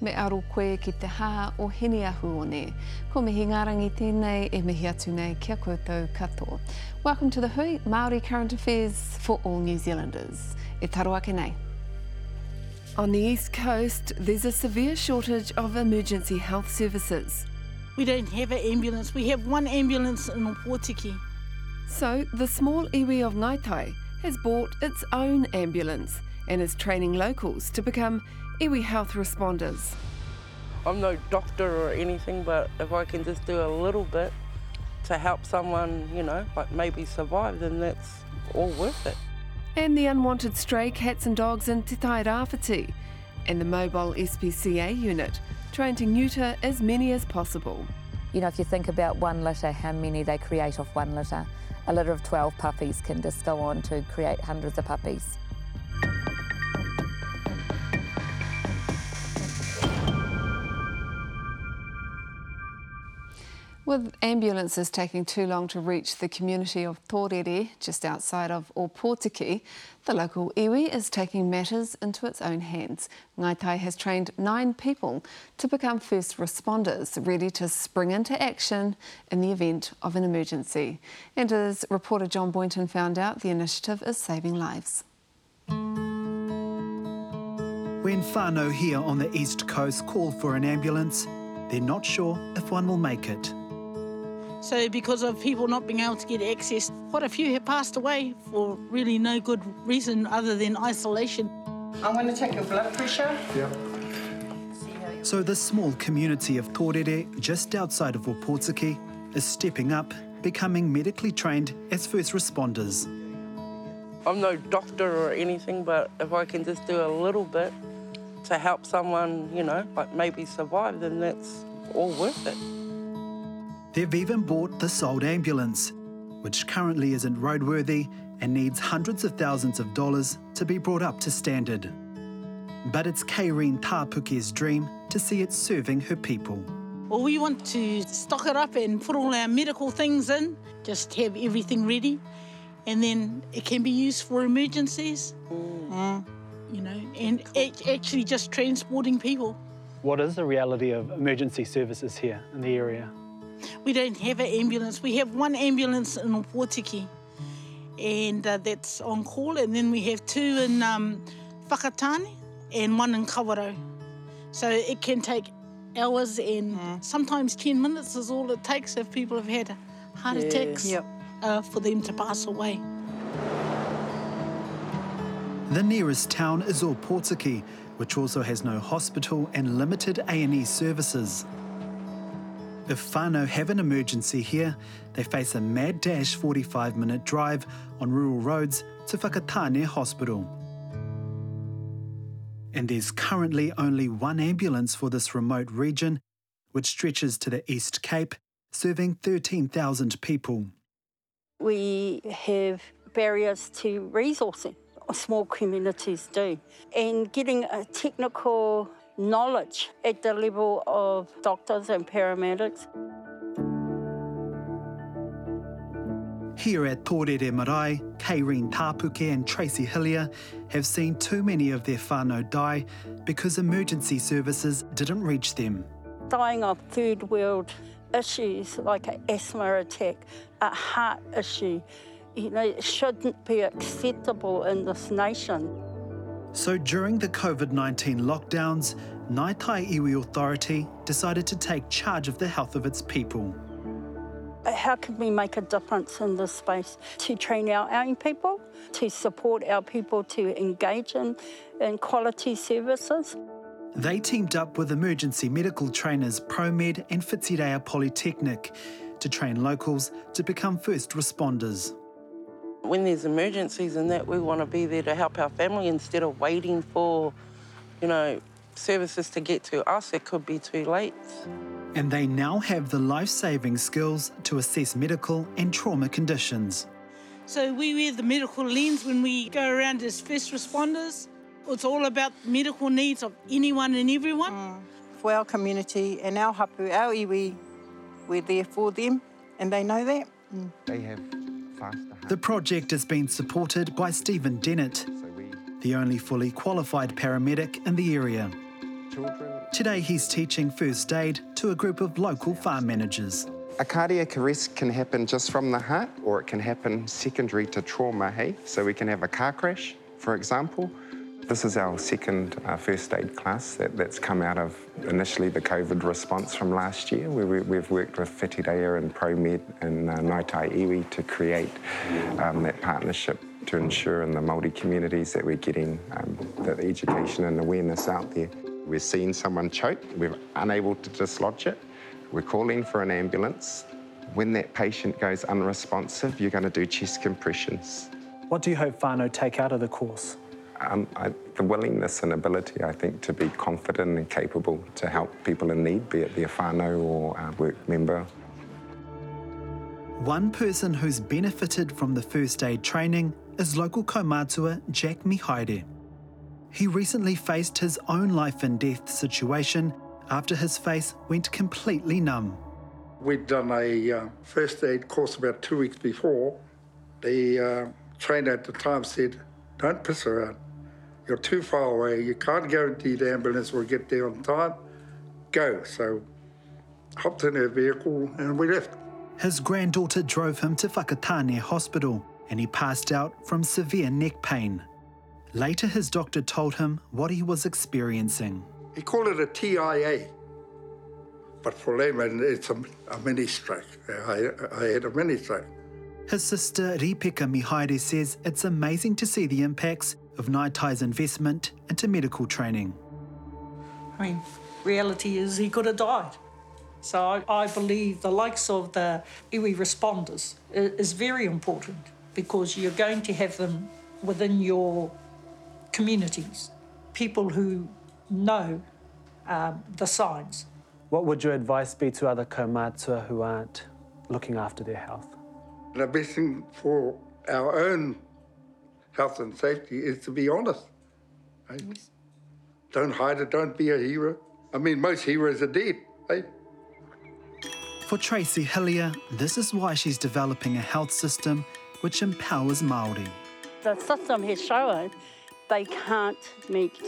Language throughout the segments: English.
Me aro koe ki te hā o hini ahu o ne. Ko mihi ngārangi tēnei e mihi atu nei kia koutou katoa. Welcome to the Hui Māori Current Affairs for all New Zealanders. E taro ake nei. On the east coast, there's a severe shortage of emergency health services. We don't have an ambulance. We have one ambulance in Opotiki. So, the small iwi of Ngaitai has bought its own ambulance and is training locals to become iwi health responders. I'm no doctor or anything, but if I can just do a little bit to help someone, you know, like maybe survive, then that's all worth it. And the unwanted stray cats and dogs in Te Tai Rāwhiti and the mobile SPCA unit, trying to neuter as many as possible. You know, if you think about one litter, how many they create off one litter, a litter of 12 puppies can just go on to create hundreds of puppies. With ambulances taking too long to reach the community of Torere, just outside of Opotiki, the local iwi is taking matters into its own hands. Ngaitai has trained nine people to become first responders, ready to spring into action in the event of an emergency. And as reporter John Boynton found out, the initiative is saving lives. When whānau here on the east coast call for an ambulance, they're not sure if one will make it. So, because of people not being able to get access, quite a few have passed away for really no good reason other than isolation. I'm going to take your blood pressure. So this small community of Torere, just outside of Opotiki, is stepping up, becoming medically trained as first responders. I'm no doctor or anything, but if I can just do a little bit to help someone, you know, like maybe survive, then that's all worth it. They've even bought this old ambulance, which currently isn't roadworthy and needs hundreds of thousands of dollars to be brought up to standard. But it's Kaireen Tāpuke's dream to see it serving her people. Well, we want to stock it up and put all our medical things in, just have everything ready, and then it can be used for emergencies. Mm. You know, and actually just transporting people. What is the reality of emergency services here in the area? We don't have an ambulance. We have one ambulance in Opotiki, and uh, that's on call. And then we have two in um, Whakatane and one in Kawarau. So it can take hours and sometimes 10 minutes is all it takes if people have had heart attacks Yep. uh, for them to pass away. The nearest town is Opotiki, which also has no hospital and limited A&E services. If whānau have an emergency here, they face a mad dash 45 minute drive on rural roads to Whakatane Hospital. And there's currently only one ambulance for this remote region, which stretches to the East Cape, serving 13,000 people. we have barriers to resourcing, small communities do, and getting a technical knowledge at the level of doctors and paramedics. Here at Torere Marae, Kaireen Tāpuke and Tracy Hillier have seen too many of their whānau die because emergency services didn't reach them. Dying of third world issues like an asthma attack, a heart issue, you know, it shouldn't be acceptable in this nation. So during the COVID 19 lockdowns, Ngaitai Iwi Authority decided to take charge of the health of its people. How can we make a difference in this space to train our own people, to support our people to engage in, in quality services? They teamed up with emergency medical trainers ProMed and Whitireia Polytechnic to train locals to become first responders. When there's emergencies and that, we want to be there to help our family instead of waiting for, you know, services to get to us. It could be too late. And they now have the life saving skills to assess medical and trauma conditions. So we wear the medical lens when we go around as first responders. It's all about medical needs of anyone and everyone. Mm. For our community and our hapu, our iwi, we're there for them and they know that. Mm. They have faster The project has been supported by Stephen Dennett, the only fully qualified paramedic in the area. Today he's teaching first aid to a group of local farm managers. A cardiac arrest can happen just from the heart, or it can happen secondary to trauma, hey? So we can have a car crash, for example. This is our second uh, first aid class that, that's come out of initially the COVID response from last year, where we, we've worked with Whitireia and ProMed and uh, Ngaitai Iwi to create um, that partnership to ensure in the Māori communities that we're getting um, the education and awareness out there. We're seeing someone choke, we're unable to dislodge it, we're calling for an ambulance. When that patient goes unresponsive, you're going to do chest compressions. What do you hope Fano take out of the course? Um, I, the willingness and ability, I think, to be confident and capable to help people in need, be it their whānau or uh, work member. One person who's benefited from the first aid training is local kaumatua Jack Mihaere. He recently faced his own life and death situation after his face went completely numb. We'd done a uh, first aid course about two weeks before. The uh, trainer at the time said, Don't piss around. You're too far away. You can't guarantee the ambulance will get there on time. Go. So, hopped in her vehicle and we left. His granddaughter drove him to Whakatane Hospital and he passed out from severe neck pain. Later, his doctor told him what he was experiencing. He called it a TIA. But for laymen, it's a, a mini stroke. I, I had a mini stroke. His sister Ripeka Mihaere says it's amazing to see the impacts of Ngaitai's investment into medical training. I mean, reality is he could have died. So I, I believe the likes of the iwi responders is very important because you're going to have them within your communities, people who know um, the signs. What would your advice be to other kaumatua who aren't looking after their health? The best thing for our own health and safety is to be honest. eh? Don't hide it, don't be a hero. I mean, most heroes are dead. Eh? For Tracy Hillier, this is why she's developing a health system which empowers Māori. The system has shown they can't meet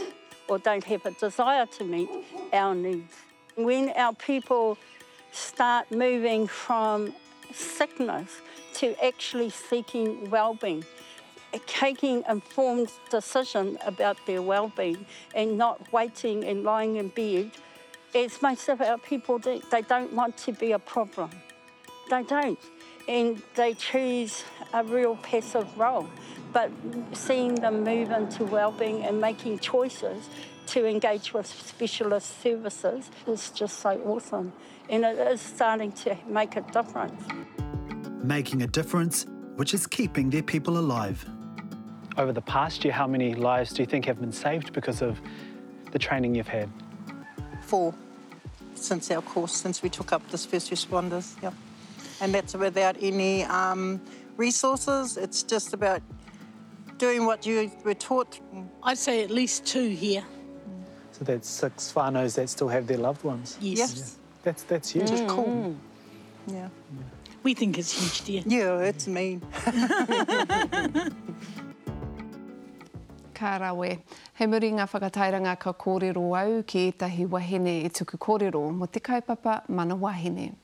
or don't have a desire to meet our needs. When our people start moving from sickness to actually seeking well-being, taking informed decision about their well-being and not waiting and lying in bed, as most of our people. They don't want to be a problem. They don't. And they choose a real passive role. But seeing them move into well-being and making choices to engage with specialist services is just so awesome. And it is starting to make a difference. Making a difference which is keeping their people alive. Over the past year, how many lives do you think have been saved because of the training you've had? Four since our course, since we took up this first responders. Yeah. And that's without any um, resources. It's just about doing what you were taught. I'd say at least two here. So that's six whānaus that still have their loved ones. Yes. Yes. That's, that's huge. Which is cool. Yeah. We think it's huge, dear. Yeah, it's mean. Ka rawe. He muri ngā whakatairanga ka kōrero au ki etahi wahine e tuku kōrero mo te kaupapa mana wahine.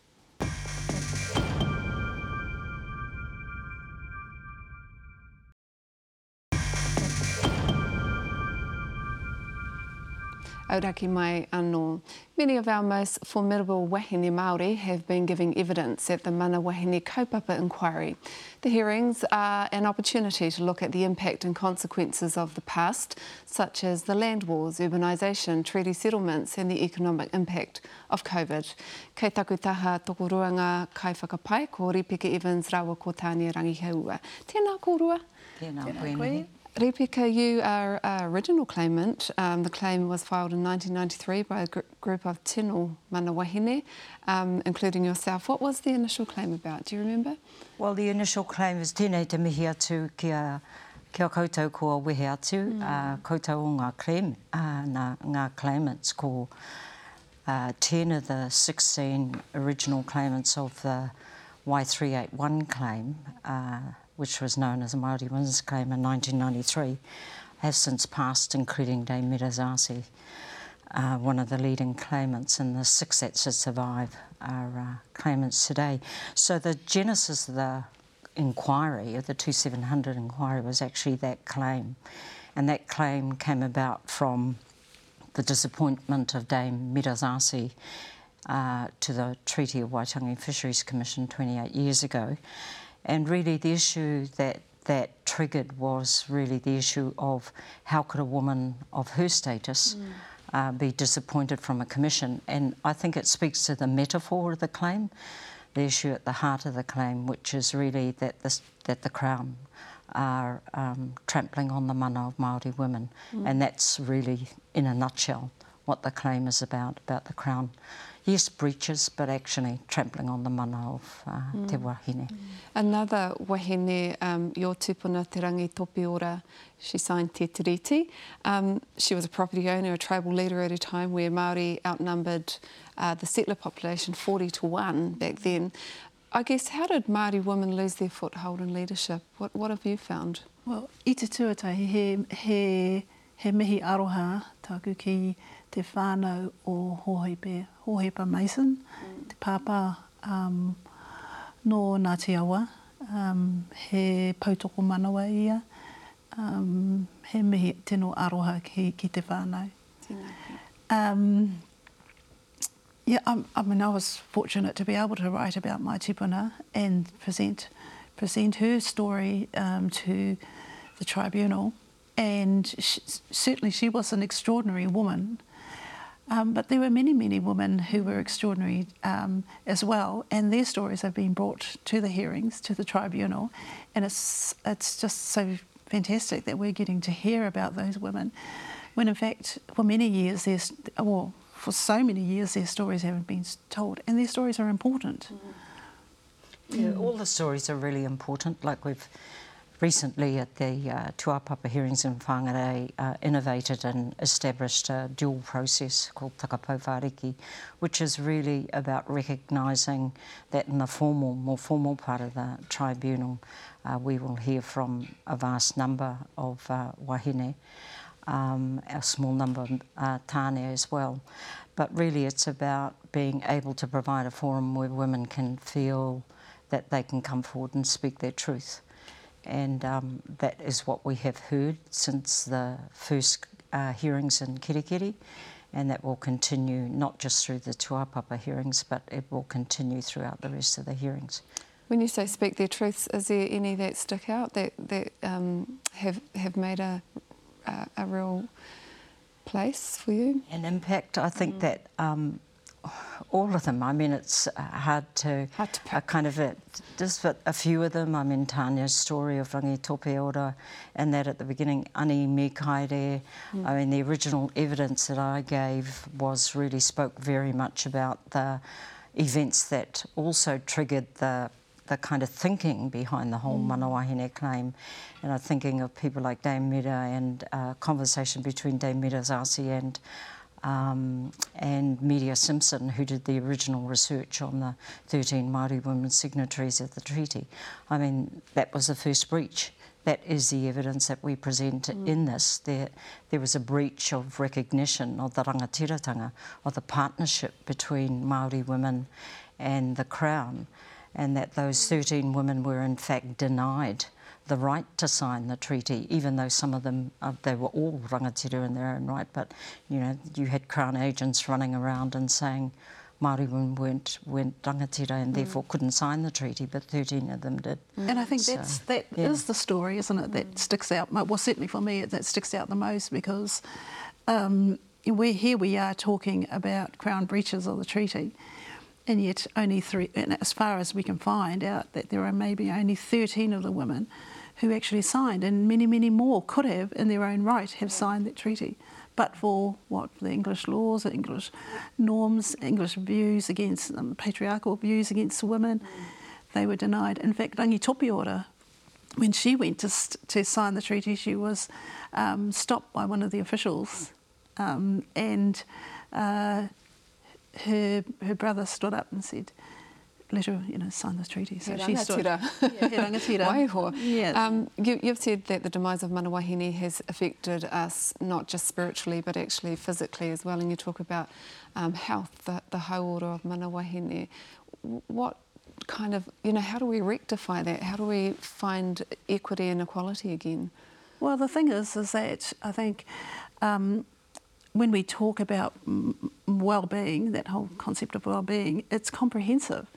Auraki mai anō. Many of our most formidable wahine Māori have been giving evidence at the Mana Wahine Kaupapa inquiry. The hearings are an opportunity to look at the impact and consequences of the past, such as the land wars, urbanisation, treaty settlements and the economic impact of COVID. Kei taku taha tokoruanga kai whakapai ko Ripika Evans rawa ko Tania Rangihaua. Tēnā kōrua. Tēnā koe. Ripika, you are our original claimant. Um, the claim was filed in 1993 by a gr- group of tino mana wahine, um, including yourself. What was the initial claim about? Do you remember? Well, the initial claim is tēnei te mihi atu kia, kia koutou ko wehe atu, mm. uh, koutou o ngā claim, uh, ngā, ngā claimants ko uh, 10 of the 16 original claimants of the Y381 claim, uh, which was known as a Māori Wins claim in 1993, have since passed, including Dame Mira Szászy. uh, one of the leading claimants, and the six that survive are uh, claimants today. So the genesis of the inquiry, of the 2700 inquiry, was actually that claim. And that claim came about from the disappointment of Dame Mira Szászy uh, to the Treaty of Waitangi Fisheries Commission 28 years ago. And really, the issue that that triggered was really the issue of how could a woman of her status mm. uh, be disappointed from a commission. And I think it speaks to the metaphor of the claim, the issue at the heart of the claim, which is really that, this, that the Crown are um, trampling on the mana of Māori women. Mm. And that's really, in a nutshell, what the claim is about, about the Crown yes, breaches, but actually trampling on the mana of uh, mm. te wahine. Mm. Another wahine, um, your tupuna Te Rangi Topiora, she signed Te Tiriti. Um, she was a property owner, a tribal leader at a time where Māori outnumbered uh, the settler population 40 to 1 back then. I guess, how did Māori women lose their foothold in leadership? What, what have you found? Well, i te tuatahi, he, he, he mihi aroha tāku ki te whānau o Hohepe, Hohepa Mason, mm. te pāpā um, no Ngāti Awa, um, he pautoko manawa ia, um, he mihi tino aroha ki, ki te whānau. Um, yeah, I, I mean, I was fortunate to be able to write about my tipuna and present present her story um, to the tribunal. And she, certainly she was an extraordinary woman. Um, but there were many, many women who were extraordinary um, as well, and their stories have been brought to the hearings, to the tribunal, and it's it's just so fantastic that we're getting to hear about those women, when in fact for many years there's well for so many years their stories haven't been told, and their stories are important. Mm. Yeah, all the stories are really important. Like we've recently at the uh, Tuapapa hearings in Whangarei uh, innovated and established a dual process called Takapau Whariki, which is really about recognising that in the formal, more formal part of the tribunal, uh, we will hear from a vast number of uh, wahine, um, a small number of uh, tāne as well. But really it's about being able to provide a forum where women can feel that they can come forward and speak their truth and um, that is what we have heard since the first uh, hearings in Kirikiri, and that will continue not just through the Tuapapa hearings, but it will continue throughout the rest of the hearings. When you say speak their truths, is there any that stick out that, that um, have, have made a, a, a, real place for you? An impact. I think mm. that um, all of them. I mean, it's uh, hard to, hard to uh, kind of it, just a few of them. I mean, Tania's story of Rangi Topeora and that at the beginning, Ani Me Kaire. Mm. I mean, the original evidence that I gave was really spoke very much about the events that also triggered the the kind of thinking behind the whole mm. Manawahine claim. And I'm thinking of people like Dame Mira and uh, conversation between Dame Mira Szászy and um, and Miria Simpson, who did the original research on the 13 Māori women signatories of the treaty. I mean, that was the first breach. That is the evidence that we present mm. in this. There, there was a breach of recognition of the rangatiratanga, of the partnership between Māori women and the Crown, and that those 13 women were in fact denied the right to sign the treaty, even though some of them, uh, they were all rangatira in their own right, but, you know, you had Crown agents running around and saying Māori women weren't, weren't rangatira and mm. therefore couldn't sign the treaty, but 13 of them did. Mm. And I think so, that's, that yeah. is the story, isn't it, that sticks out, well, certainly for me, that sticks out the most because um, we here we are talking about Crown breaches of the treaty, and yet only three, and as far as we can find out, that there are maybe only 13 of the women who actually signed, and many, many more could have, in their own right, have signed that treaty. But for what the English laws, English norms, English views against um, patriarchal views against women, they were denied. In fact, Rangi Topeora, when she went to, to sign the treaty, she was um, stopped by one of the officials, um, and uh, her her brother stood up and said, let her, you know, sign this treaty. So He she stood. rangatira. Yeah, he Yes. Um, you, you've said that the demise of Manawahine has affected us not just spiritually but actually physically as well, and you talk about um, health, the, the hauora of Manawahine. What kind of, you know, how do we rectify that? How do we find equity and equality again? Well, the thing is, is that I think um, when we talk about well-being, that whole concept of well-being, it's comprehensive.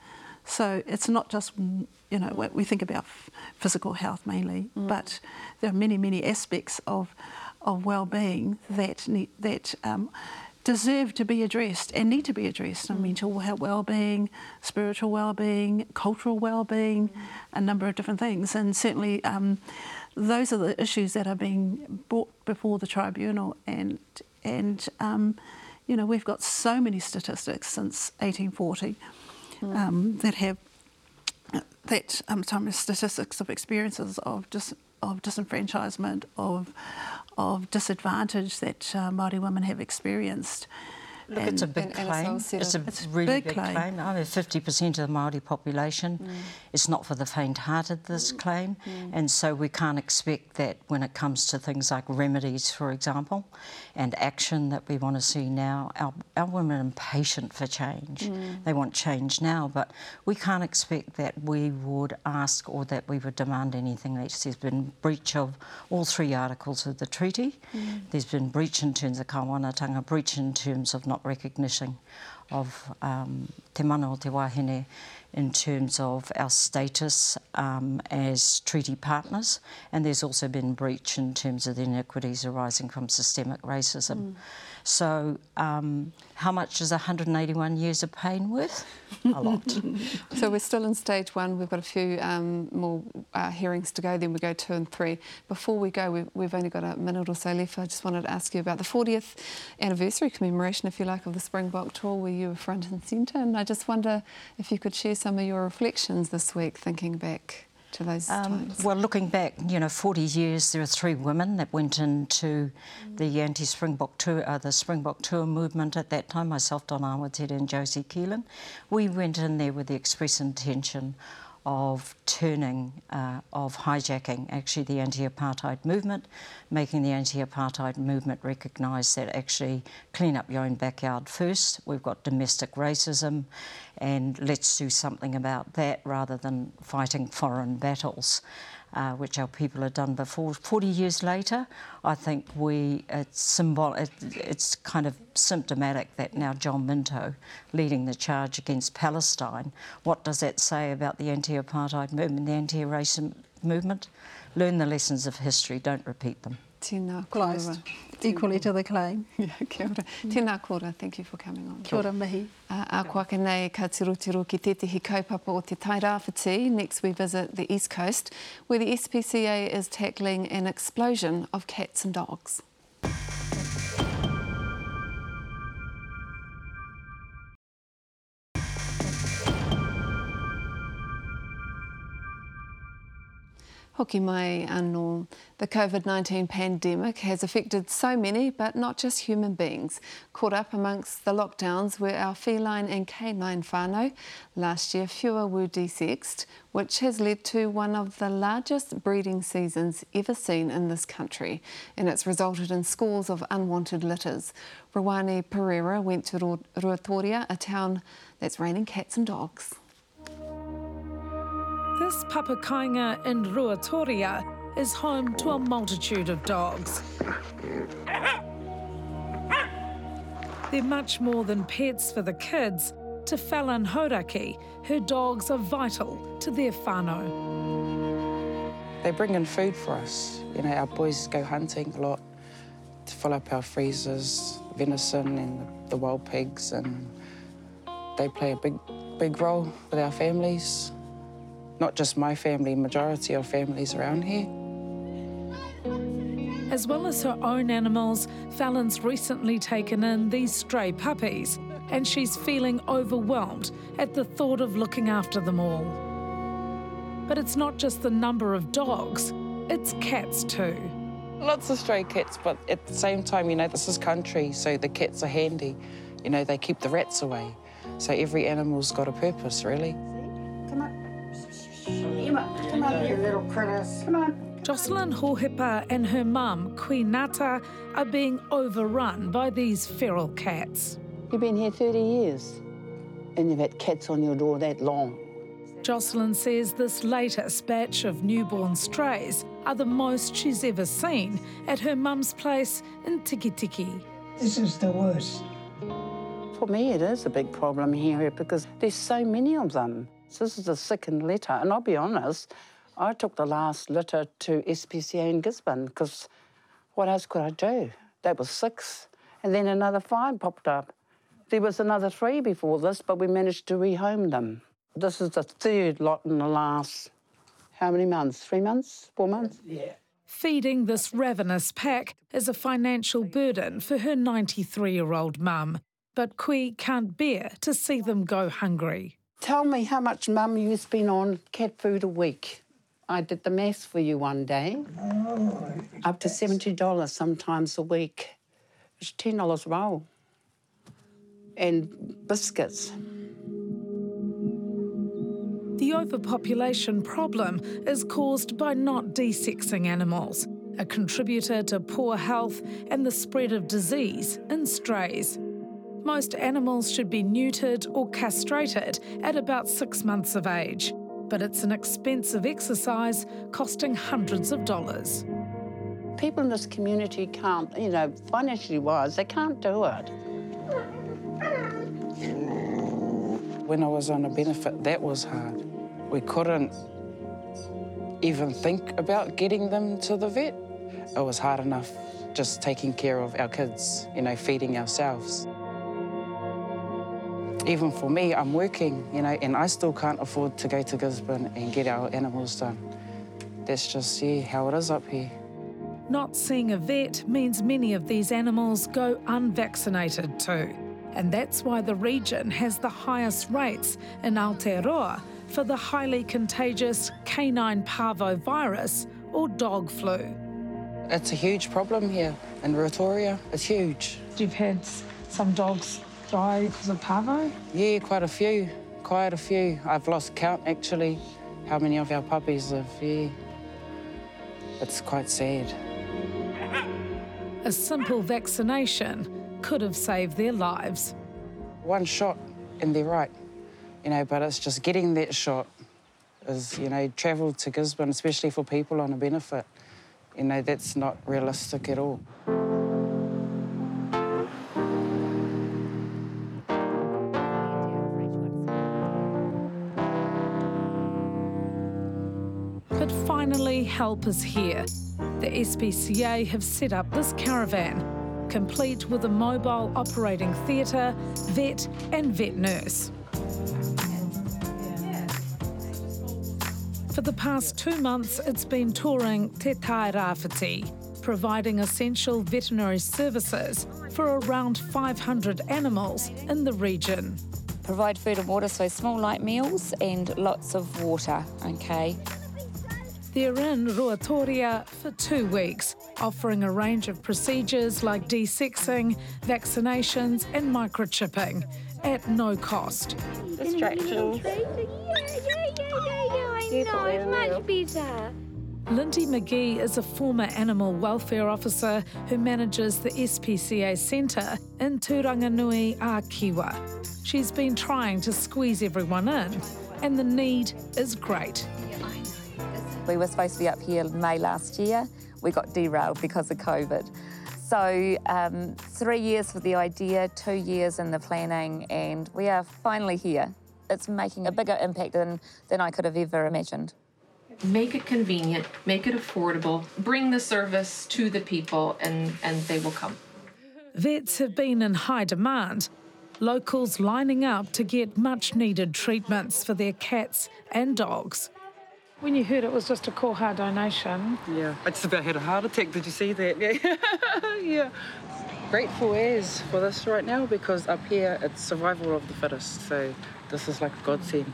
So it's not just, mm, you know, we think about physical health mainly, but there are many, many aspects of of well-being that need, that um, deserve to be addressed and need to be addressed. And mental well-being, spiritual well-being, cultural well-being, a number of different things. And certainly, um, those are the issues that are being brought before the tribunal. And and um, you know, we've got so many statistics since 1840 um, that have that um, statistics of experiences of dis, of disenfranchisement, of of disadvantage that uh, Māori women have experienced. Look, it's a big and- and claim. it's all It's a really big claim. claim. I mean, 50% of the Māori population. Mm. It's not for the faint-hearted, this mm. claim. Mm. And so we can't expect that when it comes to things like remedies, for example, and action that we want to see now. Our, our women are impatient for change. They want change now, but we can't expect that we would ask or that we would demand anything. There's been breach of all three articles of the treaty. There's been breach in terms of kawanatanga, breach in terms of not recognition of um, te mana o te wahine in terms of our status um, as treaty partners, and there's also been breach in terms of the inequities arising from systemic racism. So, um, how much is 181 years of pain worth? A lot. So we're still in stage one. We've got a few um, more uh, hearings to go. Then we go two and three. Before we go, we've, we've only got a minute or so left. I just wanted to ask you about the 40th anniversary commemoration, if you like, of the Springbok tour, where you were front and centre. And I just wonder if you could share some of your reflections this week, thinking back to those Um, times. well, looking back, you know, 40 years, there are three women that went into the anti-Springbok tour, uh, the Springbok tour movement at that time. Myself, Donna Awatere and Josie Keelan. We went in there with the express intention of turning, uh, of hijacking actually the anti-apartheid movement, making the anti-apartheid movement recognise that actually clean up your own backyard first. We've got domestic racism, and let's do something about that rather than fighting foreign battles. Uh, which our people have done before. 40 years later, I think we it's symbol. It, it's kind of symptomatic that now John Minto leading the charge against Palestine. What does that say about the anti-apartheid movement, the anti-racism movement? Learn the lessons of history. Don't repeat them. Tēnā Closed. kora. Equally to the claim. Yeah, kia ora. Tēnā kora. Thank you for coming on. Kia ora mihi. Uh, a koaka nei ka tirotiro ki tētahi kaupapa o te tai rāwhiti. Next we visit the East Coast where the SPCA is tackling an explosion of cats and dogs. Hoki mai anō. Um, the COVID-19 pandemic has affected so many, but not just human beings. Caught up amongst the lockdowns were our feline and canine whānau. Last year, fewer were desexed, which has led to one of the largest breeding seasons ever seen in this country. And it's resulted in scores of unwanted litters. Ruwani Perera went to Ru- Ruatoria, a town that's raining cats and dogs. This papakainga in Ruatoria is home to a multitude of dogs. They're much more than pets for the kids. To Fallon Horaki, her dogs are vital to their whānau. They bring in food for us. You know, our boys go hunting a lot to fill up our freezers, venison and the wild pigs, and they play a big, big role with our families. Not just my family, majority of families around here. As well as her own animals, Fallon's recently taken in these stray puppies, and she's feeling overwhelmed at the thought of looking after them all. But it's not just the number of dogs, it's cats too. Lots of stray cats, but at the same time, you know, this is country, so the cats are handy. You know, they keep the rats away. So every animal's got a purpose, really. Come on. Emma, come on, you little critters. Come on. Jocelyn Hohepa and her mum, Queen Nata, are being overrun by these feral cats. You've been here 30 years and you've had cats on your door that long. Jocelyn says this latest batch of newborn strays are the most she's ever seen at her mum's place in Tikitiki. This is the worst. For me, it is a big problem here because there's so many of them. So this is the second litter, and I'll be honest, I took the last litter to SPCA in Gisborne because what else could I do? That was six, and then another five popped up. There was another three before this, but we managed to rehome them. This is the third lot in the last, how many months? Three months? Four months? Yeah. Feeding this ravenous pack is a financial burden for her 93 year old mum, but Kui can't bear to see them go hungry. Tell me how much, Mum, you spend on cat food a week. I did the maths for you one day. Oh, Up to $70 sometimes a week. It's $10 a roll. And biscuits. The overpopulation problem is caused by not desexing animals, a contributor to poor health and the spread of disease in strays. Most animals should be neutered or castrated at about six months of age, but it's an expensive exercise costing hundreds of dollars. People in this community can't, you know, financially wise, they can't do it. When I was on a benefit, that was hard. We couldn't even think about getting them to the vet. It was hard enough just taking care of our kids, you know, feeding ourselves. Even for me, I'm working, you know, and I still can't afford to go to Gisborne and get our animals done. That's just, yeah, how it is up here. Not seeing a vet means many of these animals go unvaccinated too. And that's why the region has the highest rates in Aotearoa for the highly contagious canine parvovirus or dog flu. It's a huge problem here in Ruatoria. It's huge. You've had some dogs die because of parvo? Yeah, quite a few. Quite a few. I've lost count actually, how many of our puppies have, yeah. It's quite sad. A simple vaccination could have saved their lives. One shot and they're right, you know, but it's just getting that shot is, you know, travel to Gisborne, especially for people on a benefit. You know, that's not realistic at all. Help is here. The SPCA have set up this caravan, complete with a mobile operating theatre, vet, and vet nurse. For the past two months, it's been touring Te Tai Rāwhiti, providing essential veterinary services for around 500 animals in the region. Provide food and water, so small light meals and lots of water, okay? They're in Ruatoria for two weeks, offering a range of procedures like desexing, vaccinations, and microchipping at no cost. Distractions. I know, it's much better. Lindy McGee is a former animal welfare officer who manages the SPCA Centre in Turanganui, Kiwa. She's been trying to squeeze everyone in, and the need is great. We were supposed to be up here May last year. We got derailed because of COVID. So, um, three years for the idea, two years in the planning, and we are finally here. It's making a bigger impact than, than I could have ever imagined. Make it convenient, make it affordable, bring the service to the people, and, and they will come. Vets have been in high demand. Locals lining up to get much needed treatments for their cats and dogs. When you heard it was just a koha donation, Yeah, I just about had a heart attack. Did you see that? Yeah. yeah. Grateful as for this right now because up here it's survival of the fittest. So this is like a godsend.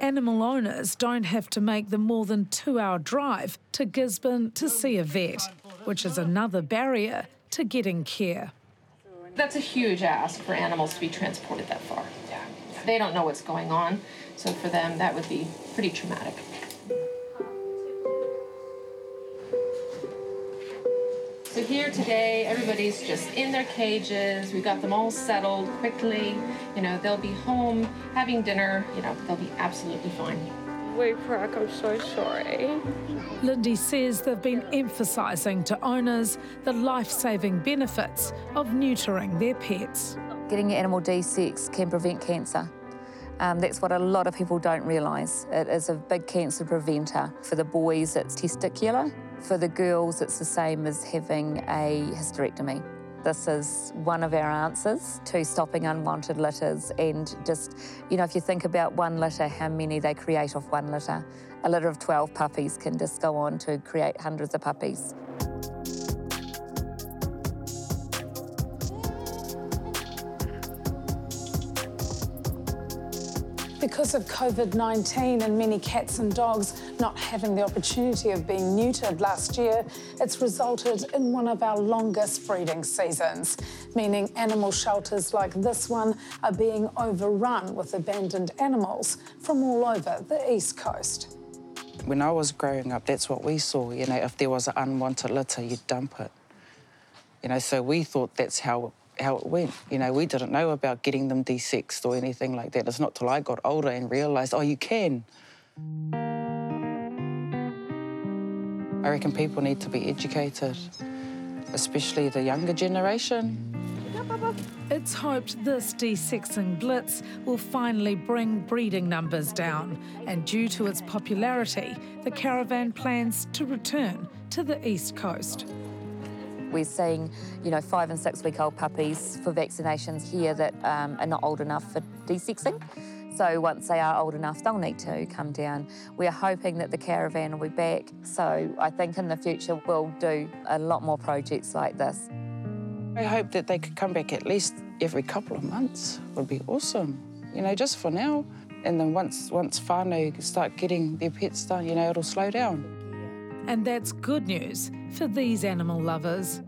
Animal owners don't have to make the more than two hour drive to Gisborne to see a vet, which is another barrier to getting care. That's a huge ask for animals to be transported that far. Yeah. They don't know what's going on, so for them that would be pretty traumatic. So here today, everybody's just in their cages. We got them all settled quickly. You know, they'll be home having dinner. You know, they'll be absolutely fine. Wee Crack, I'm so sorry. Lindy says they've been emphasising to owners the life saving benefits of neutering their pets. Getting your animal desexed can prevent cancer. Um, that's what a lot of people don't realise. It is a big cancer preventer. For the boys, it's testicular. For the girls, it's the same as having a hysterectomy. This is one of our answers to stopping unwanted litters and just, you know, if you think about one litter, how many they create off one litter. A litter of 12 puppies can just go on to create hundreds of puppies. Because of COVID 19 and many cats and dogs not having the opportunity of being neutered last year, it's resulted in one of our longest breeding seasons, meaning animal shelters like this one are being overrun with abandoned animals from all over the East Coast. When I was growing up, that's what we saw. You know, if there was an unwanted litter, you'd dump it. You know, so we thought that's how how it went. You know, we didn't know about getting them de-sexed or anything like that. It's not till I got older and realised, oh, you can. I reckon people need to be educated, especially the younger generation. It's hoped this desexing blitz will finally bring breeding numbers down, and due to its popularity, the caravan plans to return to the east coast. We're seeing, you know, five and six week old puppies for vaccinations here that um, are not old enough for desexing. So once they are old enough, they'll need to come down. We're hoping that the caravan will be back. So I think in the future we'll do a lot more projects like this. I hope that they could come back at least every couple of months. Would be awesome. You know, just for now. And then once once whānau start getting their pets done, you know, it'll slow down. And that's good news for these animal lovers.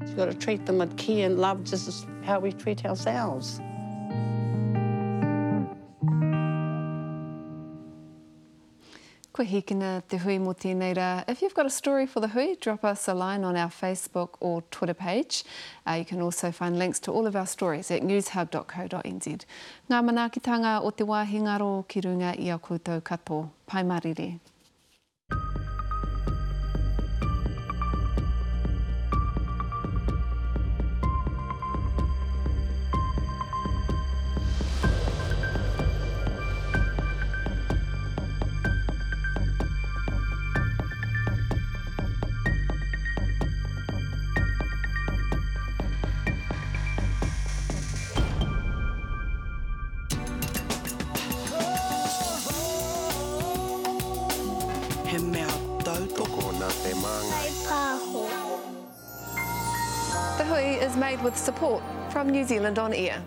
You've got to treat them with care and love just as how we treat ourselves. Ko hikina te hui mo tēnei rā. If you've got a story for the hui, drop us a line on our Facebook or Twitter page. Uh, you can also find links to all of our stories at newshub.co.nz. Ngā manaakitanga o te wāhi ngaro ki runga i a koutou kato. Pai marire. New Zealand On Air.